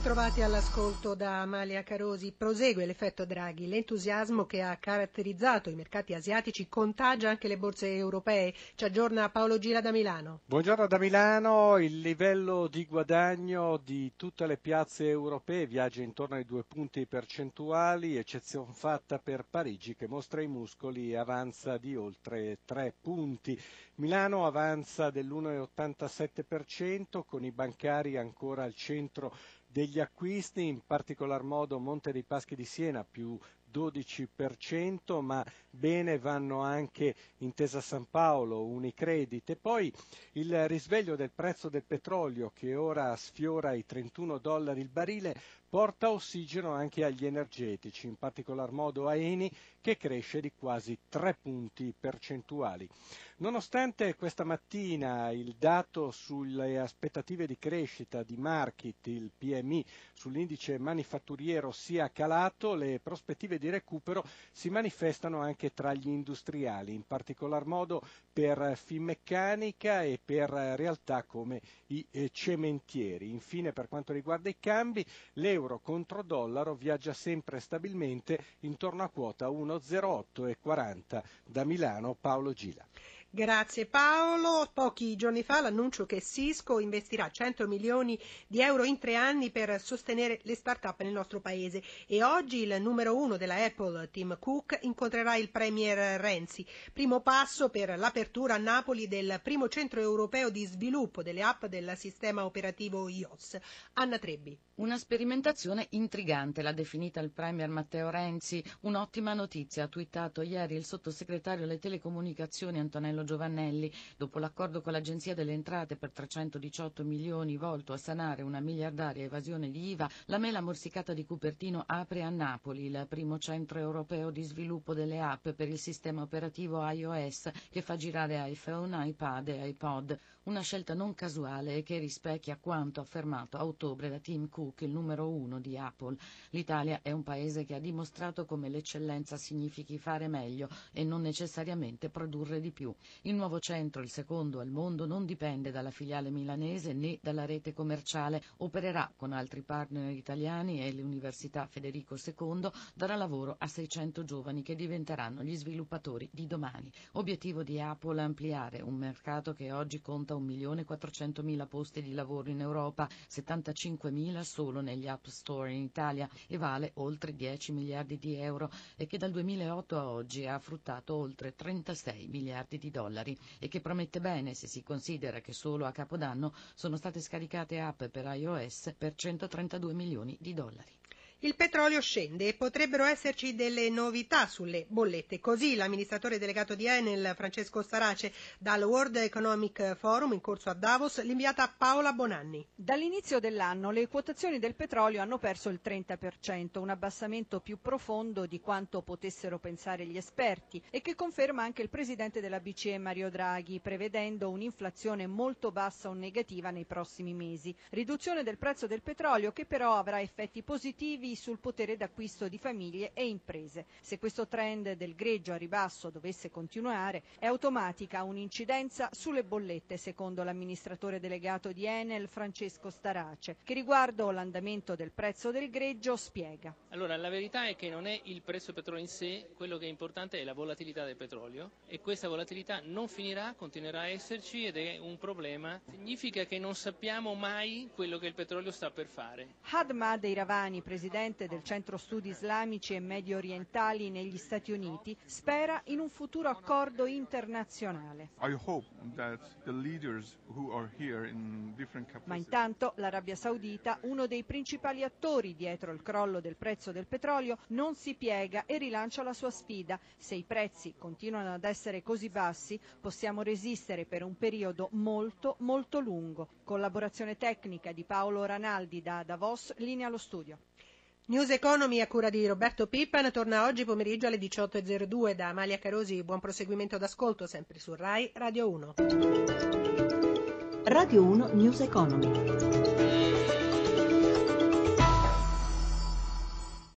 Bentrovati all'ascolto da Amalia Carosi. Prosegue l'effetto Draghi. L'entusiasmo che ha caratterizzato i mercati asiatici contagia anche le borse europee. Ci aggiorna Paolo Gira da Milano. Buongiorno da Milano. Il livello di guadagno di tutte le piazze europee viaggia intorno ai due punti percentuali, eccezione fatta per Parigi che mostra i muscoli e avanza di oltre tre punti. Milano avanza dell'1,87% con i bancari ancora al centro degli acquisti, in particolar modo Monte dei Paschi di Siena più 12%, ma bene vanno anche Intesa San Paolo, Unicredit e poi il risveglio del prezzo del petrolio che ora sfiora i 31 dollari il barile porta ossigeno anche agli energetici, in particolar modo a Eni che cresce di quasi 3 punti percentuali. Nonostante questa mattina il dato sulle aspettative di crescita di market, il PMI, sull'indice manifatturiero sia calato, le prospettive di recupero si manifestano anche tra gli industriali, in particolar modo per Finmeccanica e per realtà come i eh, cementieri. Infine per quanto riguarda i cambi, l'euro contro dollaro viaggia sempre stabilmente intorno a quota 1,0840 da Milano Paolo Gila. Grazie Paolo. Pochi giorni fa l'annuncio che Cisco investirà 100 milioni di euro in tre anni per sostenere le start-up nel nostro paese e oggi il numero uno della Apple, Tim Cook, incontrerà il Premier Renzi. Primo passo per l'apertura a Napoli del primo centro europeo di sviluppo delle app del sistema operativo iOS. Anna Trebbi. Una sperimentazione intrigante, l'ha definita il Premier Matteo Renzi. Un'ottima notizia, ha twittato ieri il sottosegretario alle telecomunicazioni Antonello Giovannelli. Dopo l'accordo con l'Agenzia delle Entrate per 318 milioni volto a sanare una miliardaria evasione di IVA, la mela morsicata di Cupertino apre a Napoli il primo centro europeo di sviluppo delle app per il sistema operativo iOS che fa girare iPhone, iPad e iPod. Una scelta non casuale e che rispecchia quanto affermato a ottobre da Tim Cook, il numero uno di Apple. L'Italia è un paese che ha dimostrato come l'eccellenza significhi fare meglio e non necessariamente produrre di più. Il nuovo centro, il secondo al mondo, non dipende dalla filiale milanese né dalla rete commerciale, opererà con altri partner italiani e l'Università Federico II darà lavoro a 600 giovani che diventeranno gli sviluppatori di domani. Obiettivo di Apple ampliare un mercato che oggi conta 1.400.000 posti di lavoro in Europa, 75.000 solo negli App Store in Italia e vale oltre 10 miliardi di euro e che dal 2008 a oggi ha fruttato oltre 36 miliardi di dollari e che promette bene se si considera che solo a Capodanno sono state scaricate app per iOS per 132 milioni di dollari. Il petrolio scende e potrebbero esserci delle novità sulle bollette. Così l'amministratore delegato di Enel, Francesco Starace, dal World Economic Forum in corso a Davos, l'inviata Paola Bonanni. Dall'inizio dell'anno le quotazioni del petrolio hanno perso il 30%, un abbassamento più profondo di quanto potessero pensare gli esperti e che conferma anche il presidente della BCE Mario Draghi, prevedendo un'inflazione molto bassa o negativa nei prossimi mesi. Riduzione del prezzo del petrolio che però avrà effetti positivi sul potere d'acquisto di famiglie e imprese. Se questo trend del greggio a ribasso dovesse continuare, è automatica un'incidenza sulle bollette, secondo l'amministratore delegato di Enel Francesco Starace, che riguardo l'andamento del prezzo del greggio spiega. Allora, la verità è che non è il prezzo del petrolio in sé, quello che è importante è la volatilità del petrolio e questa volatilità non finirà, continuerà a esserci ed è un problema. Significa che non sappiamo mai quello che il petrolio sta per fare. Hadmad Iravani, presidente presidente del Centro Studi Islamici e Medio Orientali negli Stati Uniti, spera in un futuro accordo internazionale. Ma intanto l'Arabia Saudita, uno dei principali attori dietro il crollo del prezzo del petrolio, non si piega e rilancia la sua sfida. Se i prezzi continuano ad essere così bassi, possiamo resistere per un periodo molto, molto lungo. Collaborazione tecnica di Paolo Ranaldi da Davos, linea allo studio. News Economy a cura di Roberto Pippan torna oggi pomeriggio alle 18.02 da Amalia Carosi. Buon proseguimento d'ascolto sempre su RAI Radio 1. Radio 1 News Economy.